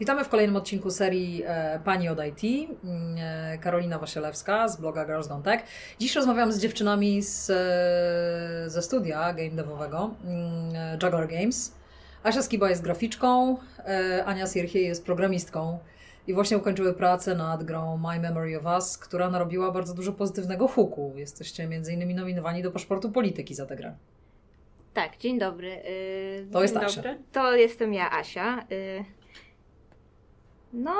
Witamy w kolejnym odcinku serii e, Pani od IT. Mm, e, Karolina Wasielewska z bloga Girls Don't Tech. Dziś rozmawiam z dziewczynami z, e, ze studia game devowego mm, Juggler Games. Asia Skiba jest graficzką, Ania Sierchie jest programistką i właśnie ukończyły pracę nad grą My Memory of Us, która narobiła bardzo dużo pozytywnego huku. Jesteście między innymi nominowani do paszportu polityki za tę grę. Tak, dzień dobry. Yy, To jest dzień Asia. dobry. To jestem ja, Asia. Yy, no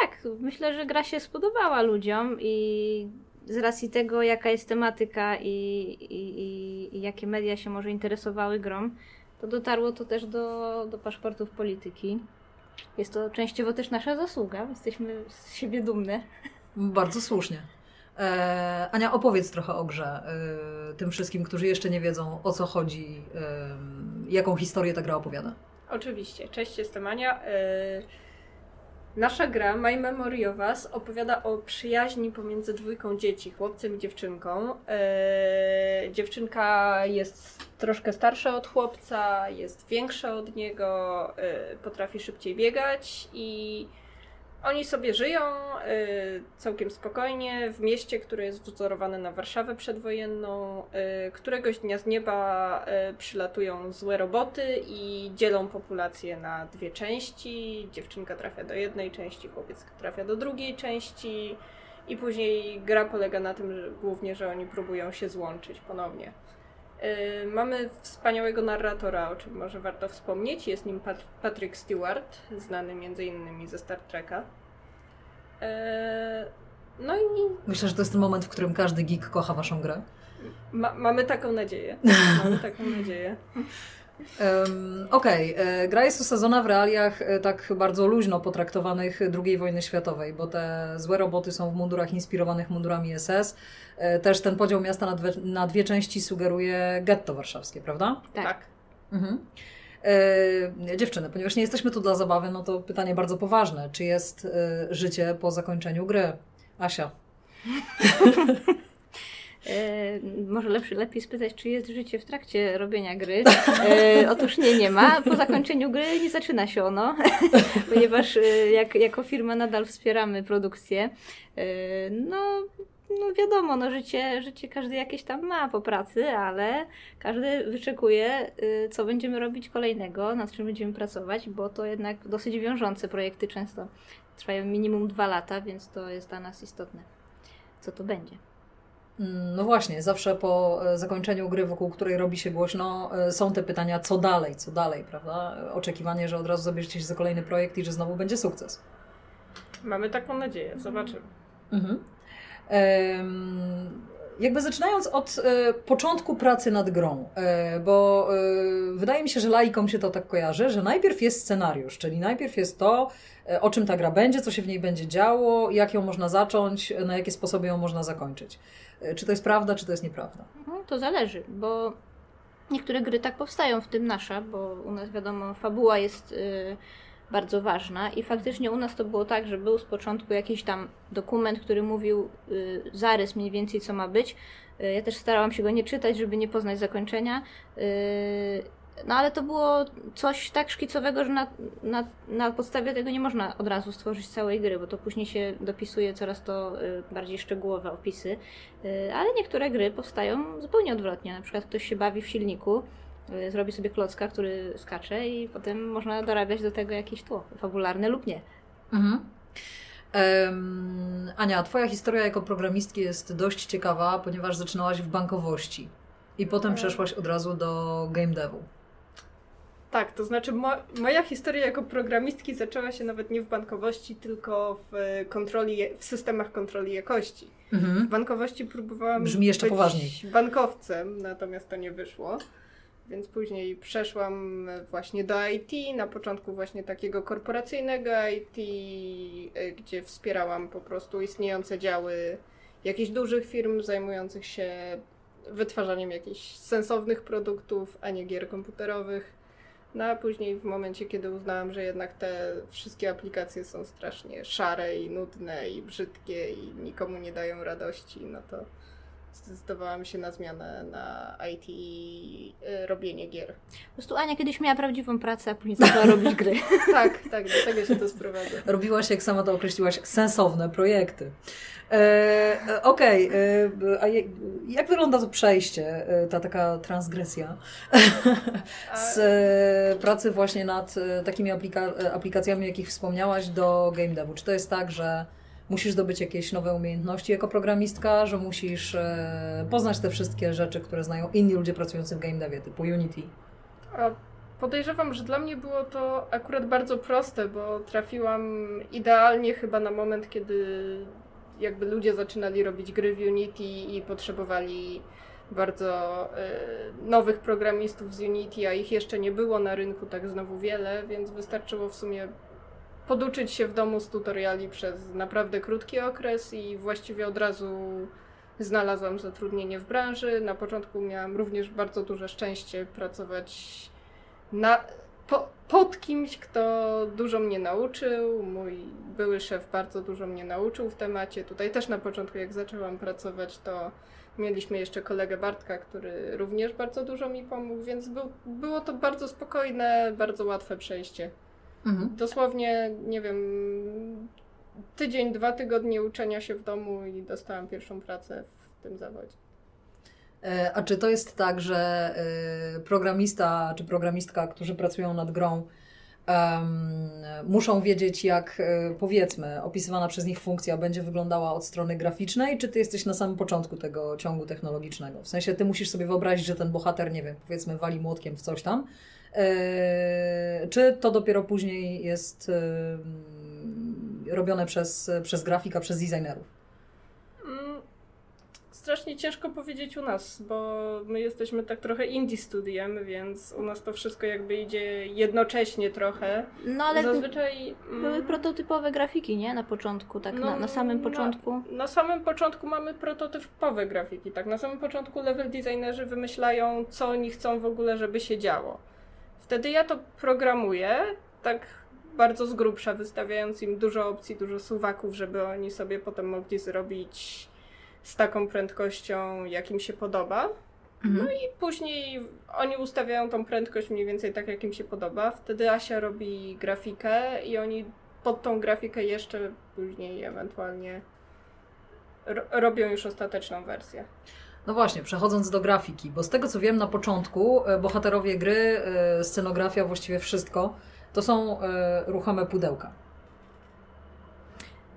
tak, myślę, że gra się spodobała ludziom i z racji tego, jaka jest tematyka i, i, i, i jakie media się może interesowały grą, to dotarło to też do, do paszportów polityki. Jest to częściowo też nasza zasługa, jesteśmy z siebie dumne. Bardzo słusznie. E, Ania, opowiedz trochę o grze e, tym wszystkim, którzy jeszcze nie wiedzą o co chodzi, e, jaką historię ta gra opowiada. Oczywiście. Cześć, jestem Ania. Y, Nasza gra My Memory of Us opowiada o przyjaźni pomiędzy dwójką dzieci, chłopcem i dziewczynką. Y, Dziewczynka jest troszkę starsza od chłopca, jest większa od niego, y, potrafi szybciej biegać i oni sobie żyją y, całkiem spokojnie w mieście, które jest wzorowane na Warszawę przedwojenną. Y, któregoś dnia z nieba y, przylatują złe roboty i dzielą populację na dwie części. Dziewczynka trafia do jednej części, chłopiec trafia do drugiej części. I później gra polega na tym że, głównie, że oni próbują się złączyć ponownie. Y, Mamy wspaniałego narratora, o czym może warto wspomnieć. Jest nim Pat- Patrick Stewart, znany m.in. ze Star Treka. Y, No i Myślę, że to jest ten moment, w którym każdy geek kocha waszą grę. ma- mamy taką nadzieję. Mamy taką nadzieję. Em, Okej, e, gra jest osadzona w realiach e, tak bardzo luźno potraktowanych II wojny światowej, bo te złe roboty są w mundurach inspirowanych mundurami SS. E, Też ten podział miasta na dwie, na dwie części sugeruje getto warszawskie, prawda? Tak. tak. Mhm. E, dziewczyny, ponieważ nie jesteśmy tu dla zabawy, no to pytanie bardzo poważne. Czy jest e, życie po zakończeniu gry? Asia. E, może lepszy, lepiej spytać, czy jest życie w trakcie robienia gry. E, otóż nie, nie ma. Po zakończeniu gry nie zaczyna się ono, ponieważ e, jak, jako firma nadal wspieramy produkcję. No, no wiadomo, no życie, życie każdy jakieś tam ma po pracy, ale każdy wyczekuje, co będziemy robić kolejnego, nad czym będziemy pracować, bo to jednak dosyć wiążące projekty często trwają minimum dwa lata, więc to jest dla nas istotne, co to będzie. No właśnie, zawsze po e, zakończeniu gry, wokół której robi się głośno, e, są te pytania, co dalej, co dalej, prawda? Oczekiwanie, że od razu zabierzecie się za kolejny projekt i że znowu będzie sukces. Mamy taką nadzieję. Zobaczymy. Mhm. Jakby zaczynając od e, początku pracy nad grą, bo wydaje mi się, że laikom się to tak kojarzy, że najpierw jest scenariusz, czyli najpierw jest to, o czym ta gra będzie, co się w niej będzie działo, jak ją można zacząć, na jakie sposoby ją można zakończyć. Czy to jest prawda, czy to jest nieprawda? Mhm, To zależy, bo niektóre gry tak powstają, w tym nasza, bo u nas wiadomo, fabuła jest y, bardzo ważna i faktycznie u nas to było tak, że był z początku jakiś tam dokument, który mówił y, zarys mniej więcej co ma być. Y, ja też starałam się go nie czytać, żeby nie poznać zakończenia. No ale to było coś tak szkicowego, że na, na, na podstawie tego nie można od razu stworzyć całej gry, bo to później się dopisuje coraz to y, bardziej szczegółowe opisy. Y, Ale niektóre gry powstają zupełnie odwrotnie. Na przykład ktoś się bawi w silniku, y, zrobi sobie klocka, który skacze i potem można dorabiać do tego jakieś tło, fabularne lub nie. Mhm. Em, Ania, Twoja historia jako programistki jest dość ciekawa, ponieważ zaczynałaś w bankowości i potem Mhm. przeszłaś od razu do game devu. Tak, to znaczy mo- moja historia jako programistki zaczęła się nawet nie w bankowości, tylko w e, kontroli, w systemach kontroli jakości. W Mhm. bankowości próbowałam Brzmi jeszcze być poważniej. bankowcem, natomiast to nie wyszło. Więc później przeszłam właśnie do IT, na początku właśnie takiego korporacyjnego IT, y, gdzie wspierałam po prostu istniejące działy jakichś dużych firm zajmujących się wytwarzaniem jakichś sensownych produktów, a nie gier komputerowych. No a później w momencie, kiedy uznałam, że jednak te wszystkie aplikacje są strasznie szare i nudne i brzydkie i nikomu nie dają radości, no to zdecydowałam się na zmianę na IT i y, robienie gier. Po prostu Ania kiedyś miała prawdziwą pracę, a później zaczęła robić gry. tak, tak, do tego się to sprowadza. Robiłaś, jak sama to określiłaś, sensowne projekty. E, e Okej, okay. E, a jak wygląda to przejście, e, ta taka transgresja z pracy właśnie nad takimi aplika aplikacjami, jakich wspomniałaś, do game devu? Czy to jest tak, że musisz zdobyć jakieś nowe umiejętności jako programistka, że musisz poznać te wszystkie rzeczy, które znają inni ludzie pracujący w game devie, typu Unity? Podejrzewam, że dla mnie było to akurat bardzo proste, bo trafiłam idealnie chyba na moment, kiedy jakby ludzie zaczynali robić gry w Unity i potrzebowali bardzo y, nowych programistów z Unity, a ich jeszcze nie było na rynku tak znowu wiele, więc wystarczyło w sumie poduczyć się w domu z tutoriali przez naprawdę krótki okres i właściwie od razu znalazłam zatrudnienie w branży. Na początku miałam również bardzo duże szczęście pracować na, po, pod kimś, kto dużo mnie nauczył. Mój były szef bardzo dużo mnie nauczył w temacie. Tutaj też na początku, jak zaczęłam pracować, to mieliśmy jeszcze kolegę Bartka, który również bardzo dużo mi pomógł, więc był, było to bardzo spokojne, bardzo łatwe przejście. Mhm. Dosłownie, nie wiem, tydzień, dwa tygodnie uczenia się w domu i dostałam pierwszą pracę w tym zawodzie. E, a czy to jest tak, że e, programista czy programistka, którzy pracują nad grą, um, muszą wiedzieć, jak e, powiedzmy, opisywana przez nich funkcja będzie wyglądała od strony graficznej, czy ty jesteś na samym początku tego ciągu technologicznego? W sensie ty musisz sobie wyobrazić, że ten bohater, nie wiem, powiedzmy, wali młotkiem w coś tam. Czy to dopiero później jest robione przez, przez grafika, przez designerów? strasznie ciężko powiedzieć u nas, bo my jesteśmy tak trochę indie studiem, więc u nas to wszystko jakby idzie jednocześnie trochę. No ale Zazwyczaj były mm, prototypowe grafiki, nie? Na początku, tak no, na, na, samym początku. Na, na, samym początku mamy prototypowe grafiki, tak. Na samym początku level designerzy wymyślają, co oni chcą w ogóle, żeby się działo. Wtedy ja to programuję, tak bardzo z grubsza, wystawiając im dużo opcji, dużo suwaków, żeby oni sobie potem mogli zrobić z taką prędkością, jak im się podoba. Mhm. No i później oni ustawiają tą prędkość mniej więcej tak, jak im się podoba. Wtedy Asia robi grafikę i oni pod tą grafikę jeszcze później ewentualnie robią już ostateczną wersję. No właśnie, przechodząc do grafiki, bo z tego co wiem na początku, e, bohaterowie gry, e, scenografia, właściwie wszystko, to są e, ruchome pudełka.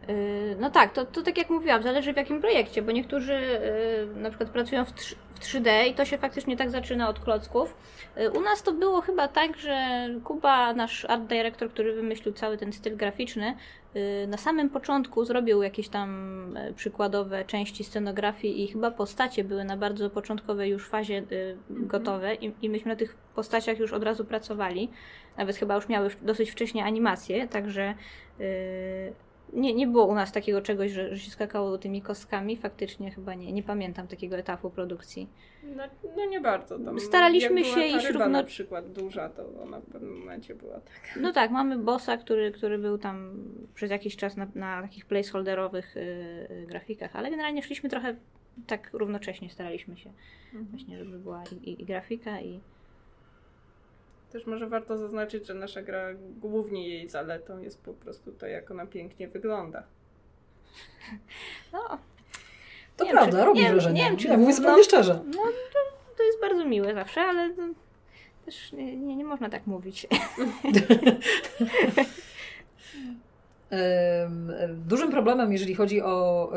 Yy, no tak, to, to tak jak mówiłam, zależy w jakim projekcie, bo niektórzy yy, na przykład pracują w, w 3D i to się faktycznie tak zaczyna od klocków. Yy, u nas to było chyba tak, że Kuba, nasz art director, który wymyślił cały ten styl graficzny, na samym początku zrobił jakieś tam przykładowe części scenografii i chyba postacie były na bardzo początkowej już fazie mhm. gotowe i, i myśmy na tych postaciach już od razu pracowali. Nawet chyba już miały dosyć wcześnie animacje, także nie, nie było u nas takiego czegoś, że, że się skakało tymi kostkami. Faktycznie chyba nie. Nie pamiętam takiego etapu produkcji. No, no nie bardzo. Tam Staraliśmy się iść równo... na przykład duża, to ona w pewnym momencie była taka. No tak, mamy bossa, który, który był tam przez jakiś czas na, na takich placeholderowych yy, grafikach, ale generalnie szliśmy trochę tak równocześnie, staraliśmy się mhm. właśnie, żeby była i, i grafika i też może warto zaznaczyć, że nasza gra głównie jej zaletą jest po prostu to, jak ona pięknie wygląda. No. To nie prawda, robi nie, wrażenie. Nie wiem, czy ja mówię zupełnie szczerze. No, to, to, jest bardzo miłe zawsze, ale też nie, nie, nie można tak mówić. Dużym problemem, jeżeli chodzi o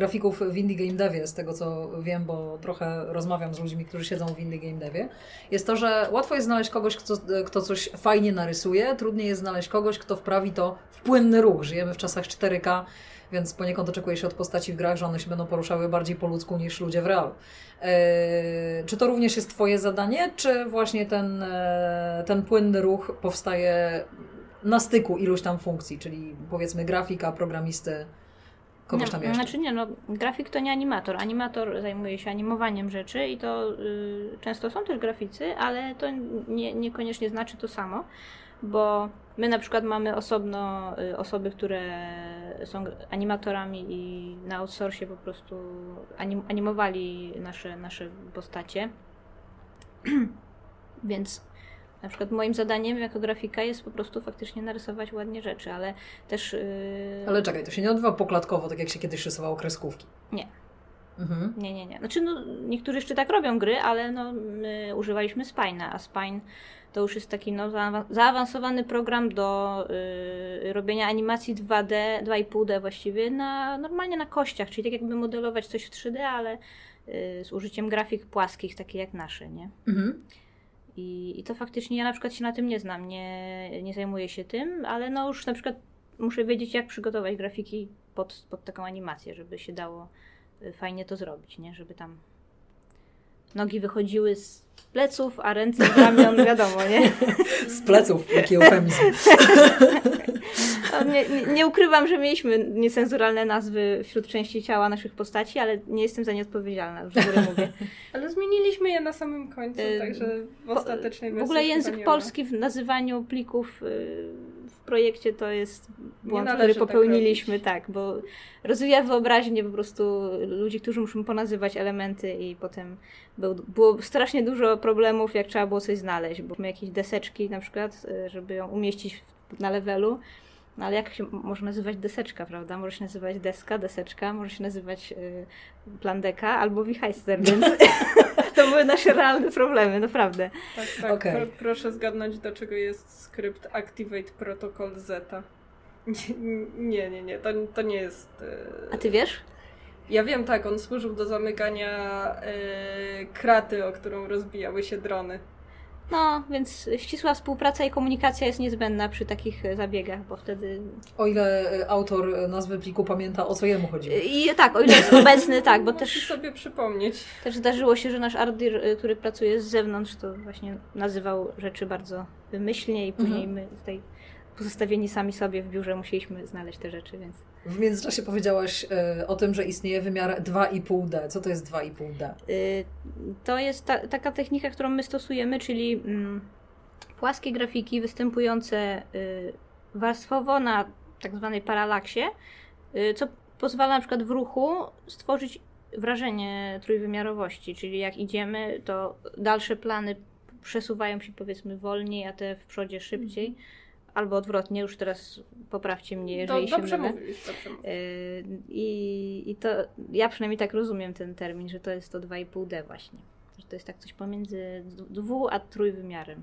grafików w indie game devie, z tego co wiem, bo trochę rozmawiam z ludźmi, którzy siedzą w indie game devie, jest to, że łatwo jest znaleźć kogoś, kto, kto coś fajnie narysuje, trudniej jest znaleźć kogoś, kto wprawi to w płynny ruch. Żyjemy w czasach 4K, więc poniekąd oczekuje się od postaci w grach, że one się będą poruszały bardziej po ludzku niż ludzie w realu. Eee, czy to również jest Twoje zadanie, czy właśnie ten, e, ten płynny ruch powstaje na styku iluś tam funkcji, czyli powiedzmy grafika, programisty, kogoś tam jeszcze. Znaczy nie, no grafik to nie animator. Animator zajmuje się animowaniem rzeczy i to y, często są też graficy, ale to nie, niekoniecznie znaczy to samo. bo my na przykład mamy osobno y, osoby, które są animatorami i na outsourcie po prostu anim, animowali nasze, nasze postacie. Więc na przykład moim zadaniem jako grafika jest po prostu faktycznie narysować ładnie rzeczy, ale też. Yy... Ale czekaj, to się nie odbywa pokładkowo, tak jak się kiedyś rysowało kreskówki. Nie. Mhm. Nie, nie, nie. Znaczy, no, niektórzy jeszcze tak robią gry, ale no, my używaliśmy Spine'a, a Spine to już jest taki no, zaawansowany program do y, robienia animacji 2D, 2,5D właściwie, na, normalnie na kościach, czyli tak jakby modelować coś w 3D, ale y, z użyciem grafik płaskich, takie jak nasze, nie? Mhm. I, I to faktycznie ja na przykład się na tym nie znam, nie, nie zajmuję się tym, ale no już na przykład muszę wiedzieć, jak przygotować grafiki pod, pod taką animację, żeby się dało y, fajnie to zrobić, nie? Żeby tam nogi wychodziły z pleców, a ręce z ramion, wiadomo, nie? Z pleców, jaki eufemizm. Nie, nie, nie, ukrywam, że mieliśmy niecenzuralne nazwy wśród części ciała naszych postaci, ale nie jestem za nie odpowiedzialna, już mówię. Ale zmieniliśmy je na samym końcu, także w ostatecznej wersji W ogóle język polski w nazywaniu plików y, w projekcie to jest błąd, który tak popełniliśmy, tak, tak, bo rozwija wyobraźnię po prostu ludzi, którzy muszą ponazywać elementy i potem był, było strasznie dużo problemów, jak trzeba było coś znaleźć, bo jakieś deseczki na przykład, y, żeby ją umieścić na levelu, no ale jak się może nazywać deseczka, prawda? Może się nazywać deska, deseczka, może się nazywać y, plandeka albo wichajster, więc to były nasze realne problemy, naprawdę. Tak, tak. Okay. Pro, proszę zgadnąć, do czego jest skrypt Activate Protocol Zeta. Nie, nie, nie, to, to nie jest... Y... A ty wiesz? Ja wiem, tak, on służył do zamykania y, kraty, o którą rozbijały się drony. No, więc ścisła współpraca i komunikacja jest niezbędna przy takich e, zabiegach, bo wtedy... O ile e, autor e, nazwy pliku pamięta, o co jemu chodzi. I tak, o ile jest obecny, tak, bo też... sobie przypomnieć. Też zdarzyło się, że nasz Ardir, który pracuje z zewnątrz, to właśnie nazywał rzeczy bardzo wymyślnie i później mhm. my tutaj pozostawieni sami sobie w biurze musieliśmy znaleźć te rzeczy, więc... W międzyczasie powiedziałaś y, o tym, że istnieje wymiar 2,5D. Co to jest 2,5D? Y, to jest ta, taka technika, którą my stosujemy, czyli mm, płaskie grafiki występujące y, warstwowo na tak zwanej paralaksie, y, co pozwala na przykład w ruchu stworzyć wrażenie trójwymiarowości, czyli jak idziemy, to dalsze plany przesuwają się powiedzmy wolniej, a te w przodzie szybciej. Mhm albo odwrotnie, już teraz poprawcie mnie, jeżeli Do, dobrze się mylę. Mówisz, dobrze mówisz. Y, I, I to ja przynajmniej tak rozumiem ten termin, że to jest to 2,5D właśnie. Że to jest tak coś pomiędzy dwu a trójwymiarem.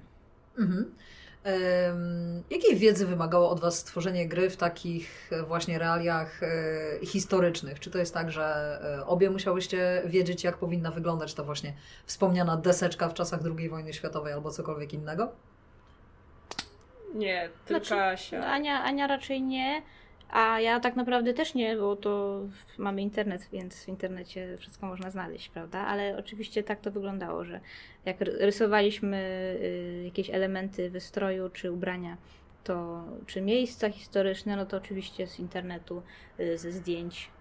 Mhm. Um, jakiej wiedzy wymagało od Was stworzenie gry w takich właśnie realiach e, historycznych? Czy to jest tak, że e, obie musiałyście wiedzieć, jak powinna wyglądać ta właśnie wspomniana deseczka w czasach II wojny światowej albo cokolwiek innego? Nie, tylko znaczy, Asia. Ania, Ania raczej nie. A ja tak naprawdę też nie, bo to mamy internet, więc w internecie wszystko można znaleźć, prawda? Ale oczywiście tak to wyglądało, że jak rysowaliśmy y, jakieś elementy wystroju czy ubrania, to czy miejsca historyczne, no to oczywiście z internetu, y, ze zdjęć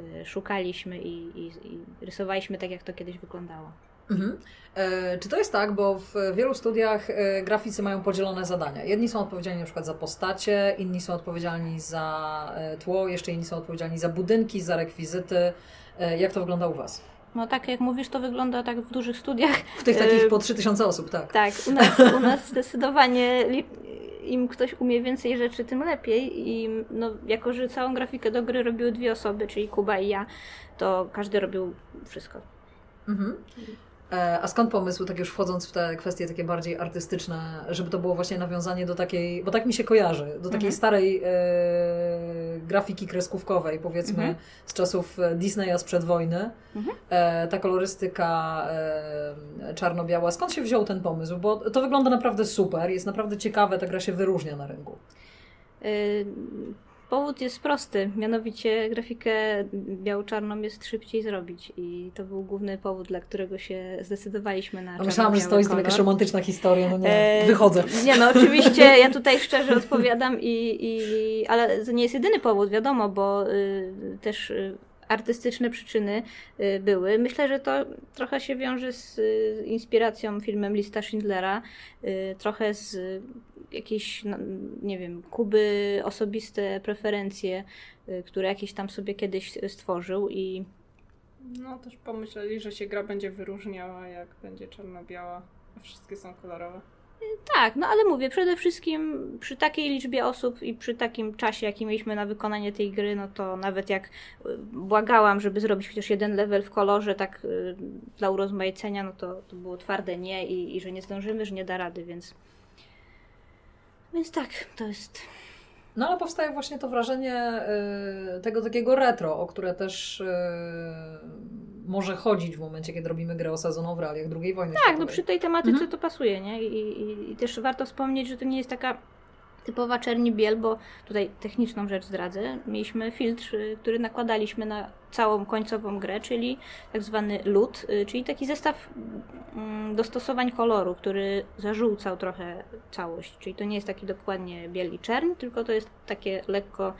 y, szukaliśmy i, i, i rysowaliśmy tak, jak to kiedyś wyglądało. Mhm. E, czy to jest tak, bo w wielu studiach e, graficy mają podzielone zadania. Jedni są odpowiedzialni na przykład za postacie, inni są odpowiedzialni za e, tło, jeszcze inni są odpowiedzialni za budynki, za rekwizyty. Jak to wygląda u Was? No tak jak mówisz, to wygląda tak w dużych studiach. W tych takich po 3000 osób, tak. Tak, u nas, u nas zdecydowanie im ktoś umie więcej rzeczy, tym lepiej. I no, jako, że całą grafikę do gry robiły dwie osoby, czyli Kuba i ja, to każdy robił wszystko. Mhm. E, a skąd pomysł, tak już wchodząc w te kwestie takie bardziej artystyczne, żeby to było właśnie nawiązanie do takiej, bo tak mi się kojarzy, do takiej mhm. starej e, grafiki kreskówkowej, powiedzmy, mhm. z czasów Disneya sprzed wojny. Mhm. E, ta kolorystyka e, czarno-biała. Skąd się wziął ten pomysł? Bo to wygląda naprawdę super, jest naprawdę ciekawe, ta gra się wyróżnia na rynku. Y Powód jest prosty, mianowicie grafikę biało-czarną jest szybciej zrobić i to był główny powód, dla którego się zdecydowaliśmy na A myślałam, że z tym jakaś romantyczna historia, no nie, e, wychodzę. Nie no, oczywiście ja tutaj szczerze odpowiadam i, i ale to nie jest jedyny powód, wiadomo, bo y, też y, artystyczne przyczyny y, były. Myślę, że to trochę się wiąże z y, inspiracją filmem Lista Schindlera, y, trochę z jakiejś, no, nie wiem, Kuby osobiste preferencje, które jakieś tam sobie kiedyś stworzył i no też pomyśleli, że się gra będzie wyróżniała, jak będzie czarno-biała, a wszystkie są kolorowe. Tak, no ale mówię, przede wszystkim przy takiej liczbie osób i przy takim czasie, jaki mieliśmy na wykonanie tej gry, no to nawet jak y, błagałam, żeby zrobić chociaż jeden level w kolorze, tak y, dla urozmaicenia, no to, to było twarde nie i, i że nie zdążymy, że nie da rady, więc. Więc tak, to jest. No ale powstaje właśnie to wrażenie y, tego takiego retro, o które też y, może chodzić w momencie, kiedy robimy grę osadzoną w realiach II wojny Tak, światowej. no przy tej tematyce mhm. to pasuje, nie? I, i, I też warto wspomnieć, że to nie jest taka typowa czerni biel, bo tutaj techniczną rzecz zdradzę. Mieliśmy filtr, y, który nakładaliśmy na całą końcową grę, czyli tak zwany LUT, y, czyli taki zestaw mm, dostosowań koloru, który zażółcał trochę całość. Czyli to nie jest taki dokładnie biel i czern, tylko to jest takie lekko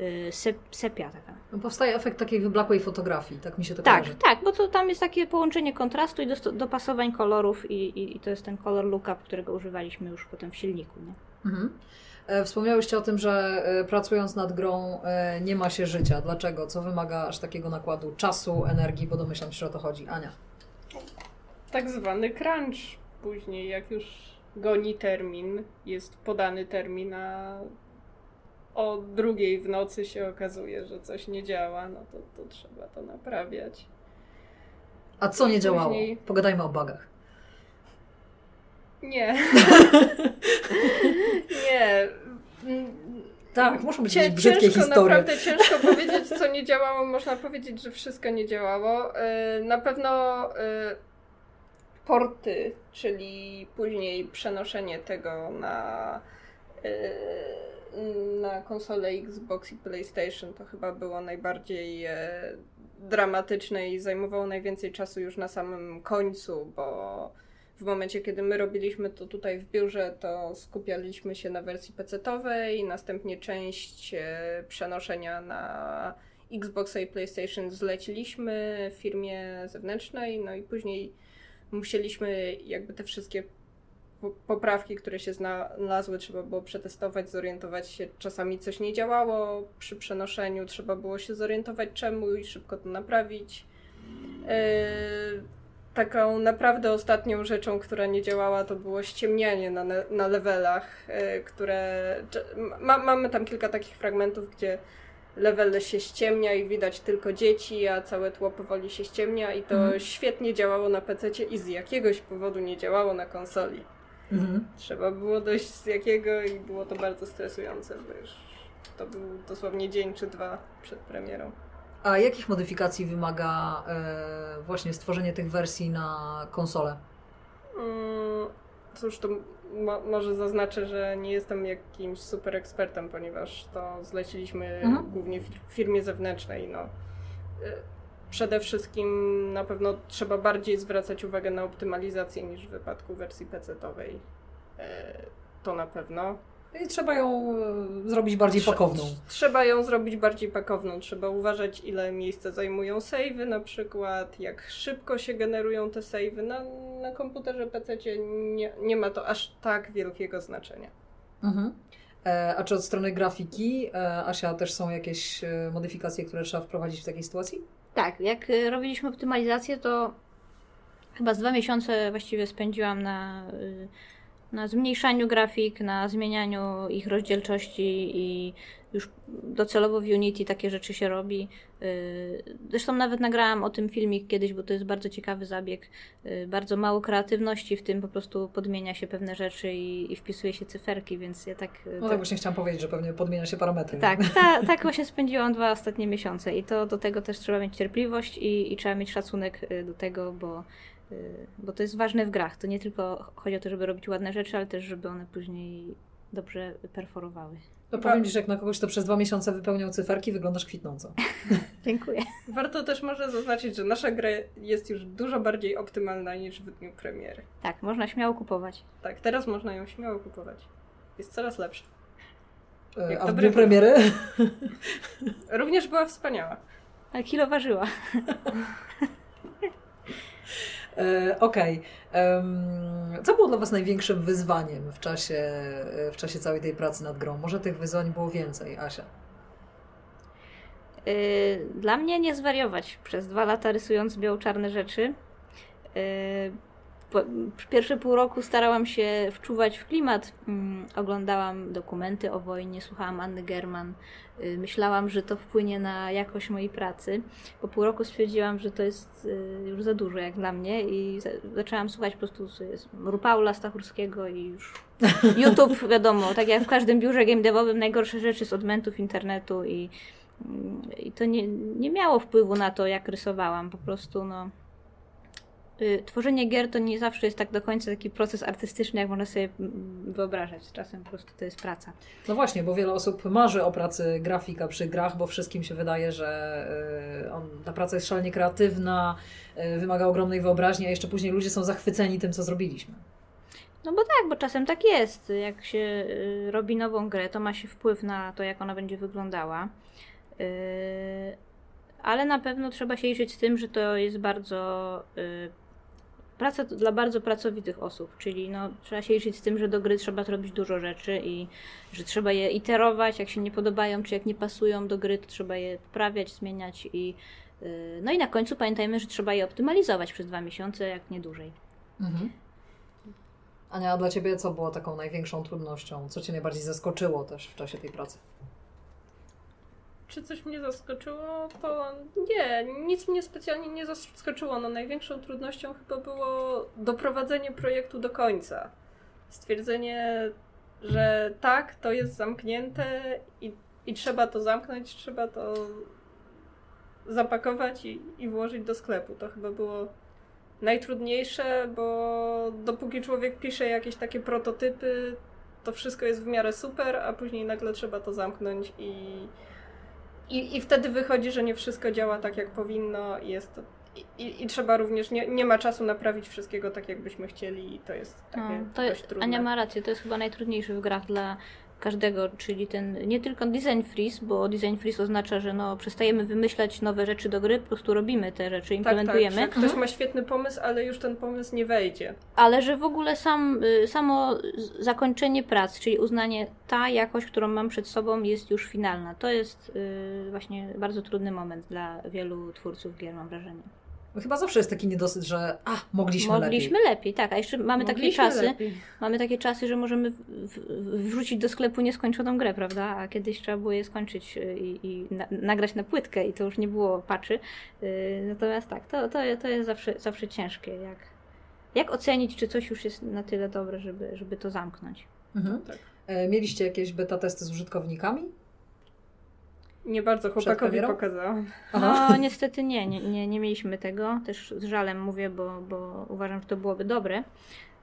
y, sepia taka. No powstaje efekt takiej wyblakłej fotografii, tak mi się to Tak, kojarzy. tak, bo to tam jest takie połączenie kontrastu i dopasowań kolorów i, i, i to jest ten kolor lookup, którego używaliśmy już potem w silniku. Nie? Mhm. E, wspomniałyście o tym, że e, pracując nad grą e, nie ma się życia. Dlaczego? Co wymaga aż takiego nakładu czasu, energii? Bo domyślam się, że o to chodzi. Ania. Tak zwany crunch. Później, jak już goni termin, jest podany termin, a o drugiej w nocy się okazuje, że coś nie działa, no to, to trzeba to naprawiać. A co nie działało? Pogadajmy o bugach. Nie. nie. Tak, muszą być Cię, brzydkie ciężko, historie. Naprawdę ciężko powiedzieć, co nie działało. Można powiedzieć, że wszystko nie działało. Y, na pewno y, porty, czyli później przenoszenie tego na y, na konsolę Xbox i PlayStation to chyba było najbardziej dramatyczne i zajmowało najwięcej czasu już na samym końcu, bo w momencie, kiedy my robiliśmy to tutaj w biurze, to skupialiśmy się na wersji PC-owej, następnie część e, przenoszenia na Xboxa i PlayStation zleciliśmy firmie zewnętrznej, no i później musieliśmy jakby te wszystkie poprawki, które się znalazły, trzeba było przetestować, zorientować się. Czasami coś nie działało przy przenoszeniu, trzeba było się zorientować czemu i szybko to naprawić. Yy, taką naprawdę ostatnią rzeczą, która nie działała, to było ściemnianie na, na levelach, yy, które. Ma, mamy tam kilka takich fragmentów, gdzie level się ściemnia i widać tylko dzieci, a całe tło powoli się ściemnia i to mhm. świetnie działało na PC i z jakiegoś powodu nie działało na konsoli. Mhm. Trzeba było dojść z jakiego i było to bardzo stresujące, bo już to był dosłownie dzień czy dwa przed premierą. A jakich modyfikacji wymaga e, właśnie stworzenie tych wersji na konsolę? Mm, cóż, to mo może zaznaczę, że nie jestem jakimś super ekspertem, ponieważ to zleciliśmy mhm. głównie firmie zewnętrznej. No. E, przede wszystkim na pewno trzeba bardziej zwracać uwagę na optymalizację niż w wypadku wersji PC-owej. E, to na pewno. I trzeba ją e, zrobić bardziej pakowną. Trzeba ją zrobić bardziej pakowną. Trzeba uważać, ile miejsca zajmują savey na przykład, jak szybko się generują te savey. Na, na komputerze PC nie, nie ma to aż tak wielkiego znaczenia. Mhm. E, a czy od strony grafiki, e, Asia, też są jakieś modyfikacje, które trzeba wprowadzić w takiej sytuacji? Tak, jak robiliśmy optymalizację, to chyba z dwa miesiące właściwie spędziłam na na zmniejszaniu grafik, na zmienianiu ich rozdzielczości i już docelowo w Unity takie rzeczy się robi. Y, zresztą nawet nagrałam o tym filmik kiedyś, bo to jest bardzo ciekawy zabieg. Y, bardzo mało kreatywności w tym, po prostu podmienia się pewne rzeczy i, i wpisuje się cyferki, więc ja tak... No tak, tak właśnie chciałam powiedzieć, że pewnie podmienia się parametry. Tak, ta, tak właśnie spędziłam dwa ostatnie miesiące i to do tego też trzeba mieć cierpliwość i, i trzeba mieć szacunek y, do tego, bo Y, bo to jest ważne w grach. To nie tylko chodzi o to, żeby robić ładne rzeczy, ale też, żeby one później dobrze perforowały. To powiem Ci, że jak na kogoś, kto przez dwa miesiące wypełniał cyferki, wyglądasz kwitnąco. Dziękuję. Warto też może zaznaczyć, że nasza gra jest już dużo bardziej optymalna niż w dniu premiery. Tak, można śmiało kupować. Tak, teraz można ją śmiało kupować. Jest coraz lepsza. E, a w dniu premiery? Również była wspaniała. A kilo ważyła. E, Okej. Em, Co było dla Was największym wyzwaniem w czasie, w czasie całej tej pracy nad grą? Może tych wyzwań było więcej, Asia? Y, Dla mnie nie zwariować przez dwa lata rysując biało-czarne rzeczy. Pierwsze pół roku starałam się wczuwać w klimat. Mm, Oglądałam dokumenty o wojnie, słuchałam Anny German. Y, Myślałam, że to wpłynie na jakość mojej pracy. Po pół roku stwierdziłam, że to jest y, już za dużo jak dla mnie i za- zaczęłam słuchać po prostu Rupaula Stachurskiego i już YouTube, wiadomo, tak jak w każdym biurze game devowym najgorsze rzeczy z odmentów internetu i Mm, I to nie, nie miało wpływu na to, jak rysowałam. Po prostu, no. Y, Tworzenie gier to nie zawsze jest tak do końca taki proces artystyczny, jak można sobie mm, wyobrażać. Czasem po prostu to jest praca. No właśnie, bo wiele osób marzy o pracy grafika przy grach, bo wszystkim się wydaje, że e, on, ta praca jest szalenie kreatywna, e, wymaga ogromnej wyobraźni, a jeszcze później ludzie są zachwyceni tym, co zrobiliśmy. No bo tak, bo czasem tak jest. Jak się y, robi nową grę, to ma się wpływ na to, jak ona będzie wyglądała. Y, Ale na pewno trzeba się liczyć z tym, że to jest bardzo. Praca dla bardzo pracowitych osób, czyli no, trzeba się liczyć z tym, że do gry trzeba zrobić dużo rzeczy i że trzeba je iterować, jak się nie podobają, czy jak nie pasują do gry, to trzeba je poprawiać, zmieniać i y, no i na końcu pamiętajmy, że trzeba je optymalizować przez dwa miesiące, jak nie dłużej. Mhm. Ania, a dla Ciebie co było taką największą trudnością? Co Cię najbardziej zaskoczyło też w czasie tej pracy? Czy coś mnie zaskoczyło? To nie, nic mnie specjalnie nie zaskoczyło. No, największą trudnością chyba było doprowadzenie projektu do końca. Stwierdzenie, że tak, to jest zamknięte i, i trzeba to zamknąć, trzeba to zapakować i, i włożyć do sklepu. To chyba było najtrudniejsze, bo dopóki człowiek pisze jakieś takie prototypy, to wszystko jest w miarę super, a później nagle trzeba to zamknąć i, i, i wtedy wychodzi, że nie wszystko działa tak, jak powinno jest to, i, i, trzeba również, nie, nie ma czasu naprawić wszystkiego tak, jak byśmy chcieli i to jest takie No, to dość trudne. Ania ma rację, to jest chyba najtrudniejszy w grach dla każdego, czyli ten nie tylko design freeze, bo design freeze oznacza, że no, przestajemy wymyślać nowe rzeczy do gry, po prostu robimy te rzeczy, tak, implementujemy, tak, że ktoś ma świetny pomysł, ale już ten pomysł nie wejdzie. ale że w ogóle sam, y, samo zakończenie prac, czyli uznanie ta jakość, którą mam przed sobą jest już finalna. To jest y, właśnie bardzo trudny moment dla wielu twórców gier, mam wrażenie. Chyba zawsze jest taki niedosyt, że a, mogliśmy, Mogliśmy lepiej. lepiej. tak, a jeszcze mamy takie Mogliśmy czasy, lepiej. Mamy takie czasy, że możemy wrzucić do sklepu nieskończoną grę, prawda? A kiedyś trzeba było je skończyć y, i, i na, nagrać na płytkę i to już nie było paczy. Yy, natomiast tak, to, to, to jest zawsze, zawsze ciężkie. Jak, jak ocenić, czy coś już jest na tyle dobre, żeby, żeby to zamknąć? Mhm. Tak. E, Mieliście jakieś beta testy z użytkownikami? Nie bardzo chłopakowi pokazałam. No niestety nie, nie, nie, nie mieliśmy tego. Też z żalem mówię, bo, bo uważam, że to byłoby dobre.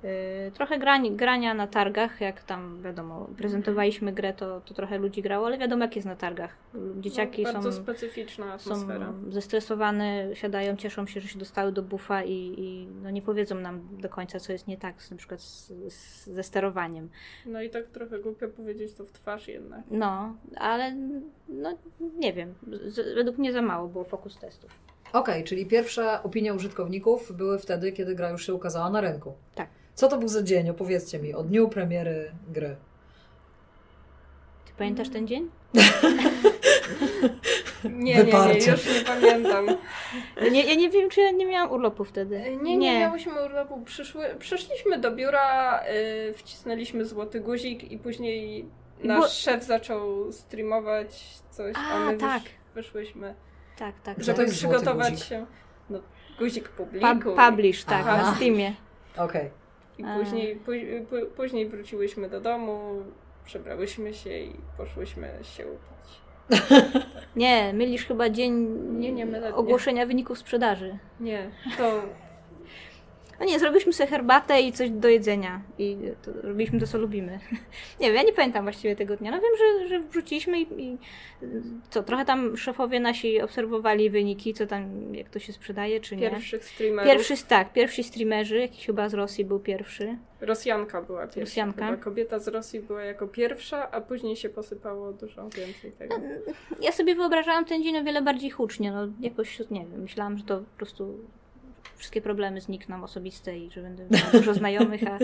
Yy, Trochę grań, grania na targach, jak tam wiadomo, prezentowaliśmy grę, to, to trochę ludzi grało, ale wiadomo jak jest na targach. Dzieciaki no, bardzo są, specyficzna są atmosfera. zestresowane, siadają, cieszą się, że się dostały do bufa i, i no nie powiedzą nam do końca, co jest nie tak z, na przykład z, z, ze sterowaniem. No i tak trochę głupio powiedzieć to w twarz jednak. No, ale no nie wiem, z, według mnie za mało było fokus testów. Okej, czyli pierwsze opinie użytkowników były wtedy, kiedy gra już się ukazała na rynku. Tak. Co to był za dzień? Opowiedzcie mi o dniu premiery gry. Ty pamiętasz ten dzień? Nie, nie, nie, już nie pamiętam. Nie, ja nie wiem, czy ja nie miałam urlopu wtedy. E, Nie, nie, miałyśmy urlopu. Przyszły, przyszliśmy do biura, y, wcisnęliśmy złoty guzik i później nasz Bo- szef zaczął streamować coś, a, A, my tak. wysz, wyszłyśmy, Tak, tak. Że żeby złoty przygotować guzik? się. No, guzik publiku. Pub, publish, tak, Aha. na Steamie. Okej. I A. później, pó- pó- później wróciłyśmy do domu, przebrałyśmy się i poszłyśmy się upić. Nie, mylisz chyba dzień Nie, nie mylę. ogłoszenia wyników sprzedaży. Nie, to No nie, zrobiliśmy sobie herbatę i coś do jedzenia. I to, robiliśmy to, co lubimy. nie wiem, ja nie pamiętam właściwie tego dnia. No wiem, że, że wrzuciliśmy i, i co, trochę tam szefowie nasi obserwowali wyniki, co tam, jak to się sprzedaje, czy nie. Pierwszych streamerów. Pierwszy, tak, pierwsi streamerzy, jakiś chyba z Rosji był pierwszy. Rosjanka była pierwsza. Rosjanka. Chyba kobieta z Rosji była jako pierwsza, a później się posypało dużo więcej tego. Ja sobie wyobrażałam ten dzień o wiele bardziej hucznie. No, jakoś, nie wiem, myślałam, że to po prostu wszystkie problemy znikną osobiste i że będę miała dużo znajomych, a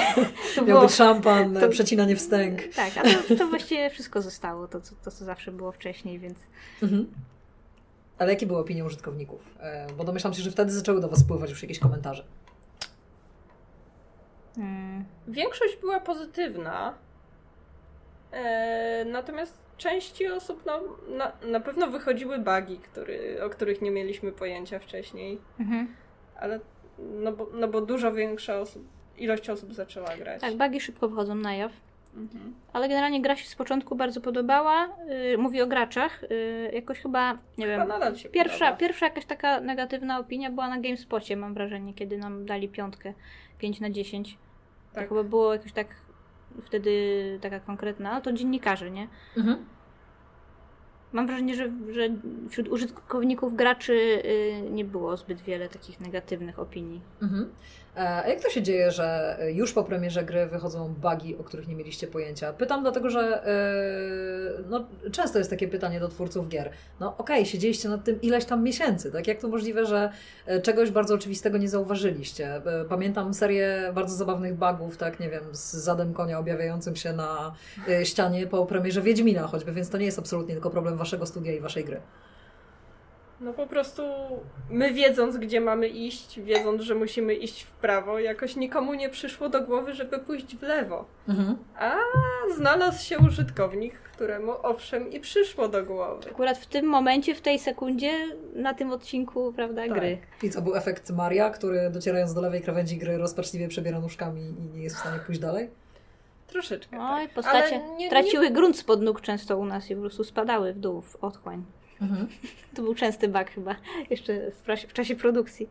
to Miał być szampan, to, przecinanie wstęg. Tak, a to, to właściwie wszystko zostało, to, to, co zawsze było wcześniej, więc... Mhm. Ale jakie były opinie użytkowników? E, bo domyślam się, że wtedy zaczęły do Was spływać już jakieś komentarze. Hmm. Większość była pozytywna. E, natomiast części osób no, na, na pewno wychodziły bugi, który, o których nie mieliśmy pojęcia wcześniej. Mhm. Ale no bo, no bo dużo większa osób, ilość osób zaczęła grać. Tak, bugi szybko wchodzą na jaw. Mhm. Ale generalnie gra się z początku bardzo podobała. Yy, mówię o graczach. Yy, jakoś chyba, nie chyba wiem. Nadal się pierwsza, podoba. pierwsza jakaś taka negatywna opinia była na GameSpocie, mam wrażenie, kiedy nam dali piątkę 5 na 10. Tak. To chyba było jakoś tak wtedy taka konkretna, ale to dziennikarze, nie? Mhm. Mam wrażenie, że, że wśród użytkowników graczy y, nie było zbyt wiele takich negatywnych opinii. Mhm. E, a jak to się dzieje, że już po premierze gry wychodzą bugi, o których nie mieliście pojęcia? Pytam dlatego, że yy, no, często jest takie pytanie do twórców gier. No okej, okay, siedzieliście nad tym ileś tam miesięcy, tak? Jak to możliwe, że e, czegoś bardzo oczywistego nie zauważyliście? Pamiętam serię bardzo zabawnych bugów, tak, nie wiem, z zadem konia objawiającym się na ścianie po premierze Wiedźmina choćby, więc to nie jest absolutnie tylko problem waszego studia i waszej gry. No po prostu my wiedząc, gdzie mamy iść, wiedząc, że musimy iść w prawo, jakoś nikomu nie przyszło do głowy, żeby pójść w lewo. Mhm. A znalazł się użytkownik, któremu owszem i przyszło do głowy. Akurat w tym momencie, w tej sekundzie, na tym odcinku, prawda, tak. gry. I co, był efekt Maria, który docierając do lewej krawędzi gry rozpaczliwie przebiera nóżkami i nie jest w stanie pójść dalej? Troszeczkę. Oj, tak. postacie nie, traciły nie... grunt spod nóg często u nas i po prostu spadały w dół, w otchłań. Mhm. To był częsty bug chyba, jeszcze w, w czasie produkcji.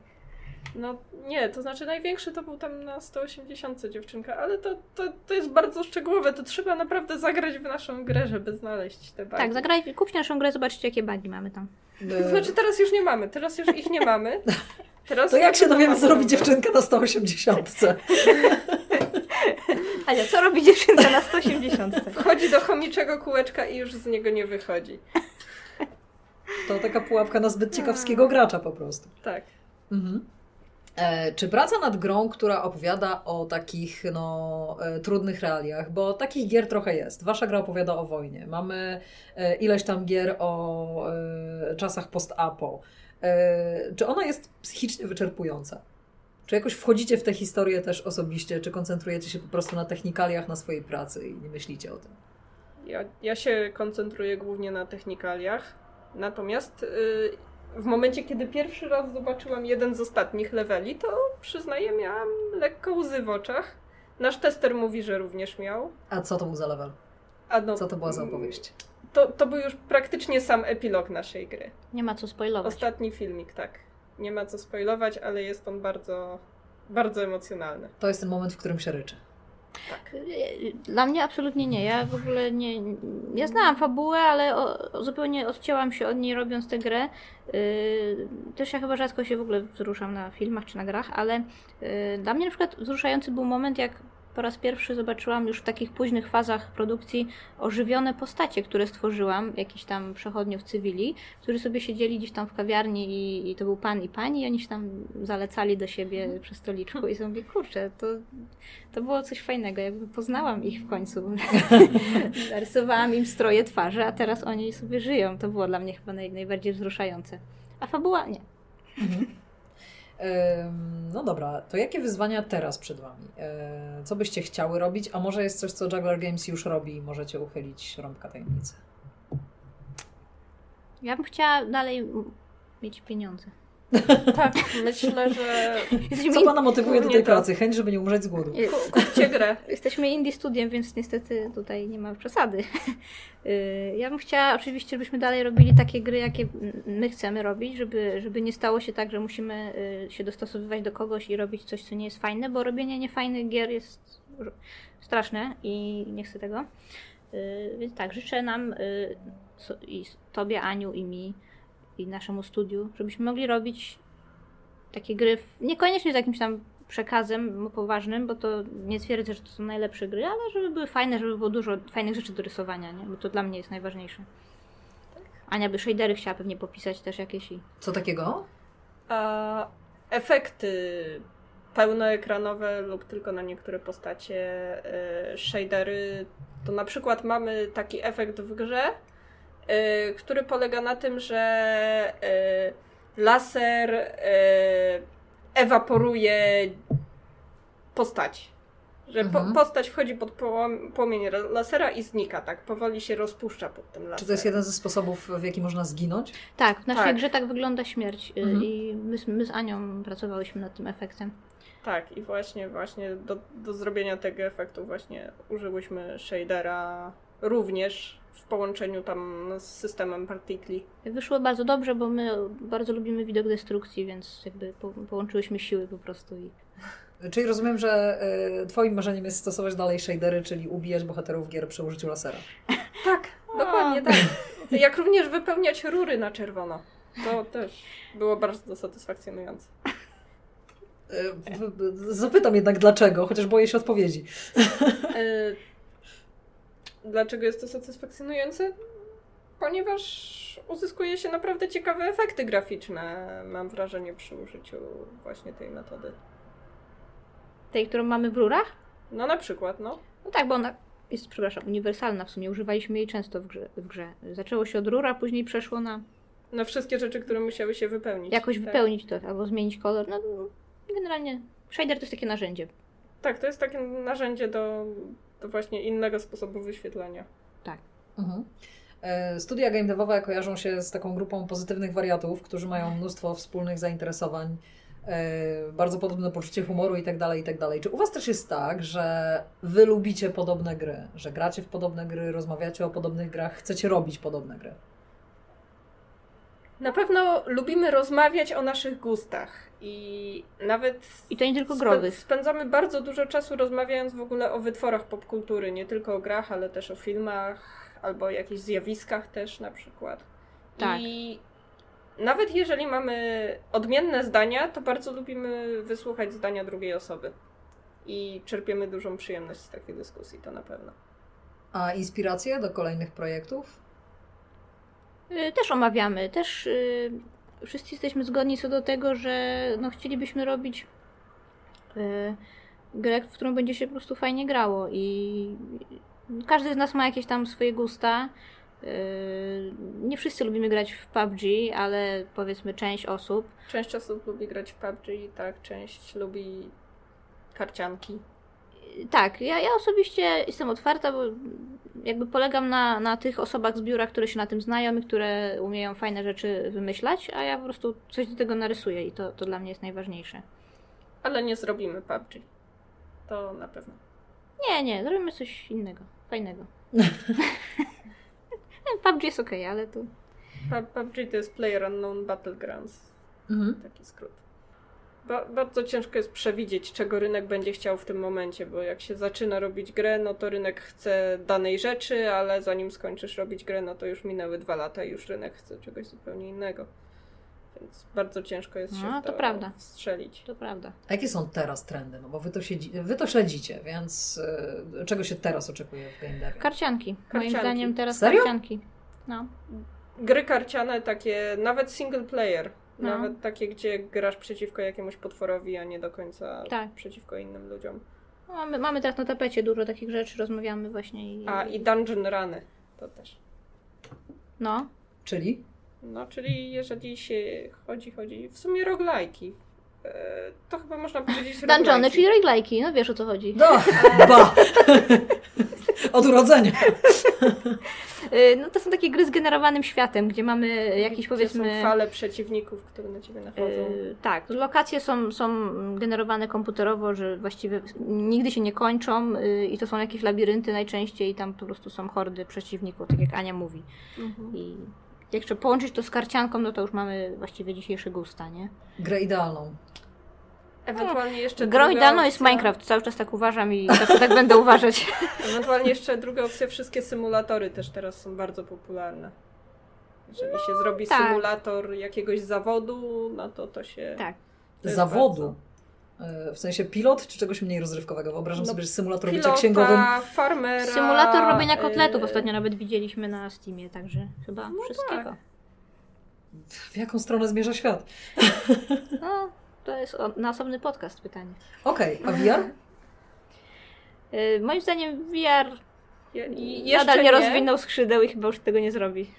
No nie, to znaczy największy to był tam na 180 dziewczynka, ale to, to, to jest bardzo szczegółowe, to trzeba naprawdę zagrać w naszą grę, żeby znaleźć te bugi. Tak, zagraj, kupcie naszą grę, zobaczcie jakie bugi mamy tam. To znaczy teraz już nie mamy, teraz już ich nie mamy. Teraz to jak się dowiemy, co robi dziewczynka na 180? Ania, co robi dziewczynka na 180? Wchodzi do chomiczego kółeczka i już z niego nie wychodzi. To taka pułapka na zbyt ciekawskiego gracza po prostu. Tak. Mhm. E, czy praca nad grą, która opowiada o takich no, e, trudnych realiach, bo takich gier trochę jest. Wasza gra opowiada o wojnie. Mamy e, ileś tam gier o e, czasach post-apo. E, czy ona jest psychicznie wyczerpująca? Czy jakoś wchodzicie w tę historię też osobiście, czy koncentrujecie się po prostu na technikaliach na swojej pracy i nie myślicie o tym? Ja, ja się koncentruję głównie na technikaliach, natomiast yy, w momencie, kiedy pierwszy raz zobaczyłam jeden z ostatnich leveli, to przyznaję, miałam lekko łzy w oczach. Nasz tester mówi, że również miał. A co to był za level? No, co to była za opowieść? To, to był już praktycznie sam epilog naszej gry. Nie ma co spoilować. Ostatni filmik, tak nie ma co spoilować, ale jest on bardzo, bardzo emocjonalny. To jest ten moment, w którym się ryczy. Tak. Dla mnie absolutnie nie. Ja w ogóle nie. Ja znałam fabułę, ale o, zupełnie odcięłam się od niej robiąc tę grę. Yy, też ja chyba rzadko się w ogóle wzruszam na filmach czy na grach, ale yy, dla mnie na przykład wzruszający był moment, jak po raz pierwszy zobaczyłam już w takich późnych fazach produkcji ożywione postacie, które stworzyłam, jakiś tam przechodniów cywili, którzy sobie siedzieli gdzieś tam w kawiarni i, i to był pan i pani i oni się tam zalecali do siebie mhm. przy stoliczku i sobie mówię, kurczę, to, to było coś fajnego, jakby poznałam ich w końcu. Narysowałam im stroje twarzy, a teraz oni sobie żyją. To było dla mnie chyba naj, najbardziej wzruszające. A fabuła nie. Mhm. No dobra, to jakie wyzwania teraz przed Wami? Co byście chciały robić? A może jest coś, co Juggler Games już robi i możecie uchylić rąbka tajemnicy? Ja bym chciała dalej mieć pieniądze. Tak, myślę, że Jesteśmy Co Pana motywuje do tej to. pracy? Chęć, żeby nie umrzeć z głodu. kupcie grę. Jesteśmy indie studiem, więc niestety tutaj nie ma przesady. Y, Ja bym chciała oczywiście, żebyśmy dalej robili takie gry, jakie my chcemy robić, żeby, żeby nie stało się tak, że musimy y, się dostosowywać do kogoś i robić coś, co nie jest fajne, bo robienie niefajnych gier jest straszne i nie chcę tego. Y, Więc tak, życzę nam i Tobie, Aniu i mi i naszemu studiu, żebyśmy mogli robić takie gry, w- niekoniecznie z jakimś tam przekazem poważnym, bo to nie twierdzę, że to są najlepsze gry, ale żeby były fajne, żeby było dużo fajnych rzeczy do rysowania, nie? bo to dla mnie jest najważniejsze. Ania by shadery chciała pewnie popisać też jakieś i... Co takiego? A efekty pełnoekranowe lub tylko na niektóre postacie, e, shadery, to na przykład mamy taki efekt w grze, który polega na tym, że e, laser e, ewaporuje postać. Że po, Mhm. postać wchodzi pod płomień ra- lasera i znika, tak powoli się rozpuszcza pod tym laserem. Czy to jest jeden ze sposobów, w jaki można zginąć? Tak, w naszej Tak. grze tak wygląda śmierć y, Mhm. i my, z- my z Anią pracowałyśmy nad tym efektem. Tak, i właśnie, właśnie do, do zrobienia tego efektu właśnie użyłyśmy shadera również w połączeniu tam z systemem partikli. Wyszło bardzo dobrze, bo my bardzo lubimy widok destrukcji, więc jakby po, połączyłyśmy siły po prostu i... Czyli rozumiem, że y, Twoim marzeniem jest stosować dalej shadery, czyli ubijać bohaterów gier przy użyciu lasera. Tak, dokładnie tak. Jak również wypełniać rury na czerwono. To też było bardzo satysfakcjonujące. Y, w- Zapytam jednak dlaczego, chociaż boję się odpowiedzi. E, Dlaczego jest to satysfakcjonujące? Ponieważ uzyskuje się naprawdę ciekawe efekty graficzne, mam wrażenie, przy użyciu właśnie tej metody. Tej, którą mamy w rurach? No na przykład, no. No tak, bo ona jest, przepraszam, uniwersalna w sumie. Używaliśmy jej często w grze. W grze. Zaczęło się od rura, później przeszło na Na wszystkie rzeczy, które musiały się wypełnić. jakoś tak. wypełnić to, albo zmienić kolor. No, generalnie shader to jest takie narzędzie. Tak, to jest takie narzędzie do, do właśnie innego sposobu wyświetlania. Mhm. E, Studia game devowe kojarzą się z taką grupą pozytywnych wariatów, którzy mają mnóstwo wspólnych zainteresowań, e, bardzo podobne poczucie humoru i tak dalej, i tak. Czy u Was też jest tak, że Wy lubicie podobne gry, że gracie w podobne gry, rozmawiacie o podobnych grach, chcecie robić podobne gry? Na pewno lubimy rozmawiać o naszych gustach i nawet I to nie tylko spę- growych. spędzamy bardzo dużo czasu rozmawiając w ogóle o wytworach popkultury, nie tylko o grach, ale też o filmach albo o jakichś zjawiskach też na przykład. Tak. I nawet jeżeli mamy odmienne zdania, to bardzo lubimy wysłuchać zdania drugiej osoby. I czerpiemy dużą przyjemność z takiej dyskusji, to na pewno. A inspiracje do kolejnych projektów? Y, Też omawiamy, też y, wszyscy jesteśmy zgodni co do tego, że no, chcielibyśmy robić y, grę, w którą będzie się po prostu fajnie grało i każdy z nas ma jakieś tam swoje gusta. Nie wszyscy lubimy grać w PUBG, ale powiedzmy część osób. Część osób lubi grać w PUBG, tak, część lubi karcianki. Tak, ja, ja osobiście jestem otwarta, bo jakby polegam na, na tych osobach z biura, które się na tym znają i które umieją fajne rzeczy wymyślać, a ja po prostu coś do tego narysuję i to, to dla mnie jest najważniejsze. Ale nie zrobimy PUBG. To na pewno. Nie, nie, zrobimy coś innego, fajnego. PUBG jest okej, ale to... Pu- PUBG to jest Player Unknown Battlegrounds. Mhm. Taki skrót. Ba- bardzo ciężko jest przewidzieć, czego rynek będzie chciał w tym momencie, bo jak się zaczyna robić grę, no to rynek chce danej rzeczy, ale zanim skończysz robić grę, no to już minęły dwa lata i już rynek chce czegoś zupełnie innego. Więc bardzo ciężko jest się No, w to prawda. strzelić. To prawda. A jakie są teraz trendy? No bo Wy to, siedzi, wy to śledzicie, więc y, czego się teraz oczekuje w game devie? Karcianki. Moim Karcianki. zdaniem teraz Serio? karcianki. No. Gry karciane takie, nawet single player, No. nawet takie, gdzie grasz przeciwko jakiemuś potworowi, a nie do końca Tak. przeciwko innym ludziom. No, Mamy, mamy teraz na tapecie dużo takich rzeczy, rozmawiamy właśnie i... A i dungeon runy to też. No, Czyli? No, czyli jeżeli się chodzi, chodzi, w sumie roguelike'i. E, to chyba można powiedzieć Dungeony, czyli roguelike'i, no wiesz o co chodzi. No, ba! Od urodzenia. Y, No to są takie gry z generowanym światem, gdzie mamy jakieś Gdzie powiedzmy... są fale przeciwników, które na ciebie nachodzą. y, tak, lokacje są, są generowane komputerowo, że właściwie nigdy się nie kończą y, i to są jakieś labirynty najczęściej i tam po prostu są hordy przeciwników, tak jak Ania mówi. Mhm. I jak jeszcze połączyć to z karcianką, no to już mamy właściwie dzisiejszy gusta, nie? Grę idealną. Ewentualnie jeszcze Grą idealną jest Minecraft, cały czas tak uważam i tak, tak będę uważać. Ewentualnie jeszcze druga opcja, wszystkie symulatory też teraz są bardzo popularne. Jeżeli się zrobi tak. symulator jakiegoś zawodu, no to to się... Tak. Zawodu. E, W sensie pilot czy czegoś mniej rozrywkowego? Wyobrażam No, sobie, że symulator bycia Pilota, księgowym. farmera... Symulator robienia kotletów e, ostatnio nawet widzieliśmy na Steamie, także chyba No wszystkiego. tak. W jaką stronę zmierza świat? No, to jest o, na osobny podcast pytanie. Okej, a VR? Y, moim zdaniem VR Ja- jeszcze nadal nie rozwinął skrzydeł i chyba już tego nie zrobi.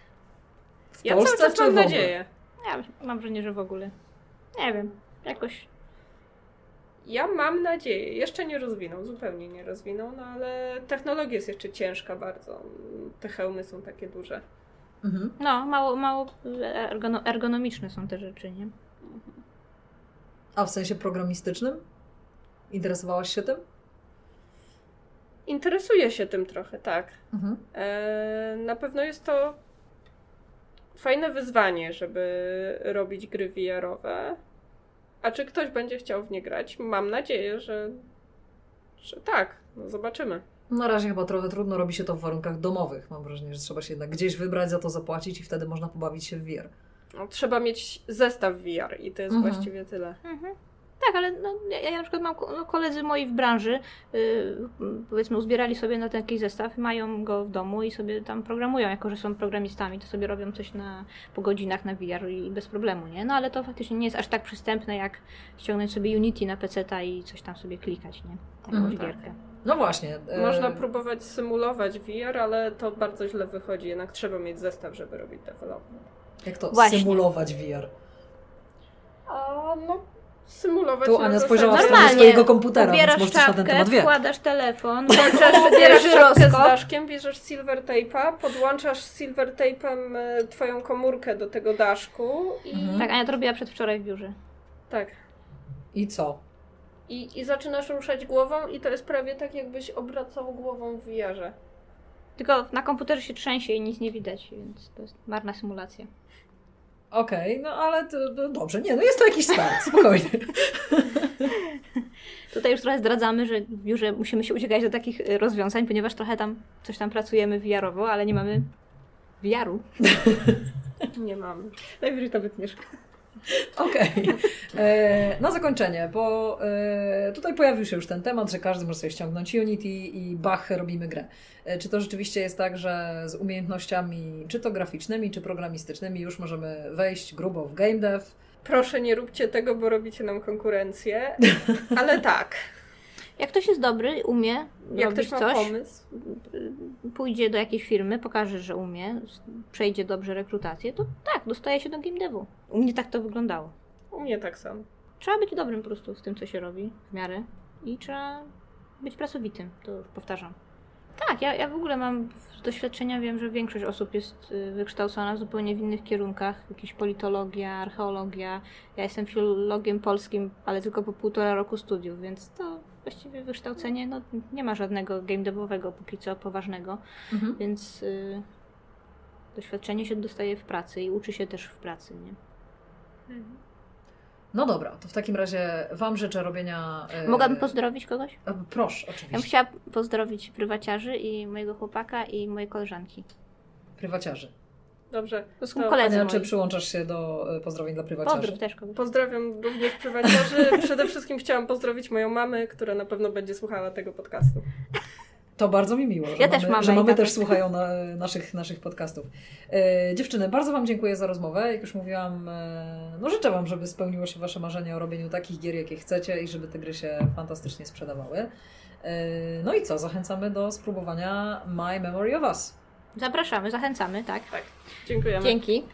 W Ja Polsce cały czas mam nadzieję. Ja mam wrażenie, że w ogóle. Nie wiem, jakoś. Ja mam nadzieję. Jeszcze nie rozwinął, zupełnie nie rozwinął, no ale technologia jest jeszcze ciężka bardzo. Te hełmy są takie duże. Mhm. No, mało, mało ergono, ergonomiczne są te rzeczy, nie? A w sensie programistycznym? Interesowałaś się tym? Interesuję się tym trochę, tak. Mhm. E, na pewno jest to fajne wyzwanie, żeby robić gry VR-owe. A czy ktoś będzie chciał w nie grać? Mam nadzieję, że, że tak. No zobaczymy. Na razie chyba trochę trudno robi się to w warunkach domowych. Mam wrażenie, że trzeba się jednak gdzieś wybrać, za to zapłacić i wtedy można pobawić się w VR. No, trzeba mieć zestaw VR i to jest Mhm. właściwie tyle. Mhm. Tak, ale no, ja, ja na przykład mam no, koledzy moi w branży, yy, powiedzmy, uzbierali sobie na taki zestaw, mają go w domu i sobie tam programują, jako że są programistami, to sobie robią coś na, po godzinach na VR i bez problemu, nie? No ale to faktycznie nie jest aż tak przystępne, jak ściągnąć sobie Unity na PC i coś tam sobie klikać, nie? Jakąś Mhm. gierkę. No właśnie. e, Można próbować symulować VR, ale to bardzo źle wychodzi. Jednak trzeba mieć zestaw, żeby robić development. Jak to Właśnie. symulować VR? A no, symulować Tu Ania spojrzała w stronę swojego komputera, więc Ubierasz możesz coś na ten czapkę, temat wie. wkładasz telefon, Włączasz, włączasz czapkę z daszkiem, bierzesz silver tape'a, podłączasz silver tape'em e, twoją komórkę do tego daszku i Mhm. Tak, Ania to robiła przedwczoraj w biurze. tak. I co? I, I zaczynasz ruszać głową i to jest prawie tak, jakbyś obracał głową w VR-ze. Tylko na komputerze się trzęsie i nic nie widać, więc to jest marna symulacja. Okej, no ale to, no dobrze. Nie, no jest to jakiś start, spokojnie. Tutaj już trochę zdradzamy, że w biurze musimy się uciekać do takich y, rozwiązań, ponieważ trochę tam coś tam pracujemy VR-owo, ale nie mamy VR-u. Nie mam. Najwyżej to wytniesz. Okej. E, Na zakończenie, bo e, tutaj pojawił się już ten temat, że każdy może sobie ściągnąć Unity i bach, robimy grę. E, Czy to rzeczywiście jest tak, że z umiejętnościami, czy to graficznymi, czy programistycznymi, już możemy wejść grubo w game dev? Proszę nie róbcie tego, bo robicie nam konkurencję. Ale tak. Jak ktoś jest dobry, umie Jak robić ktoś ma coś, pomysł, y, pójdzie do jakiejś firmy, pokaże, że umie, przejdzie dobrze rekrutację, to tak, dostaje się do game devu. U mnie tak to wyglądało. u mnie tak samo. Trzeba być dobrym po prostu w tym, co się robi, w miarę. I trzeba być pracowitym, to już powtarzam. Tak, ja, ja w ogóle mam z doświadczenia, wiem, że większość osób jest y, wykształcona zupełnie w innych kierunkach. Jakieś politologia, archeologia. Ja jestem filologiem polskim, ale tylko po półtora roku studiów, więc to właściwie wykształcenie no, nie ma żadnego game devowego póki co poważnego, Mhm. więc y, doświadczenie się dostaje w pracy i uczy się też w pracy, nie? No dobra, to w takim razie Wam życzę robienia... e, Mogłabym pozdrowić kogoś? e, Proszę, Ja bym oczywiście. chciała pozdrowić prywaciarzy i mojego chłopaka i mojej koleżanki. Prywaciarzy. Dobrze. To są Ania, czy przyłączasz się do e, pozdrowień dla prywaciarzy? Pozdrów też kogoś. Pozdrawiam również prywaciarzy. Przede wszystkim chciałam pozdrowić moją mamę, która na pewno będzie słuchała tego podcastu. To bardzo mi miło, że Ja też mamy, mam że mamy też słuchają na, naszych, naszych podcastów. E, dziewczyny, bardzo Wam dziękuję za rozmowę. Jak już mówiłam, e, no życzę Wam, żeby spełniło się Wasze marzenie o robieniu takich gier, jakie chcecie i żeby te gry się fantastycznie sprzedawały. E, no i co? Zachęcamy do spróbowania My Memory of Us. Zapraszamy, zachęcamy, tak. Dziękujemy. Dzięki.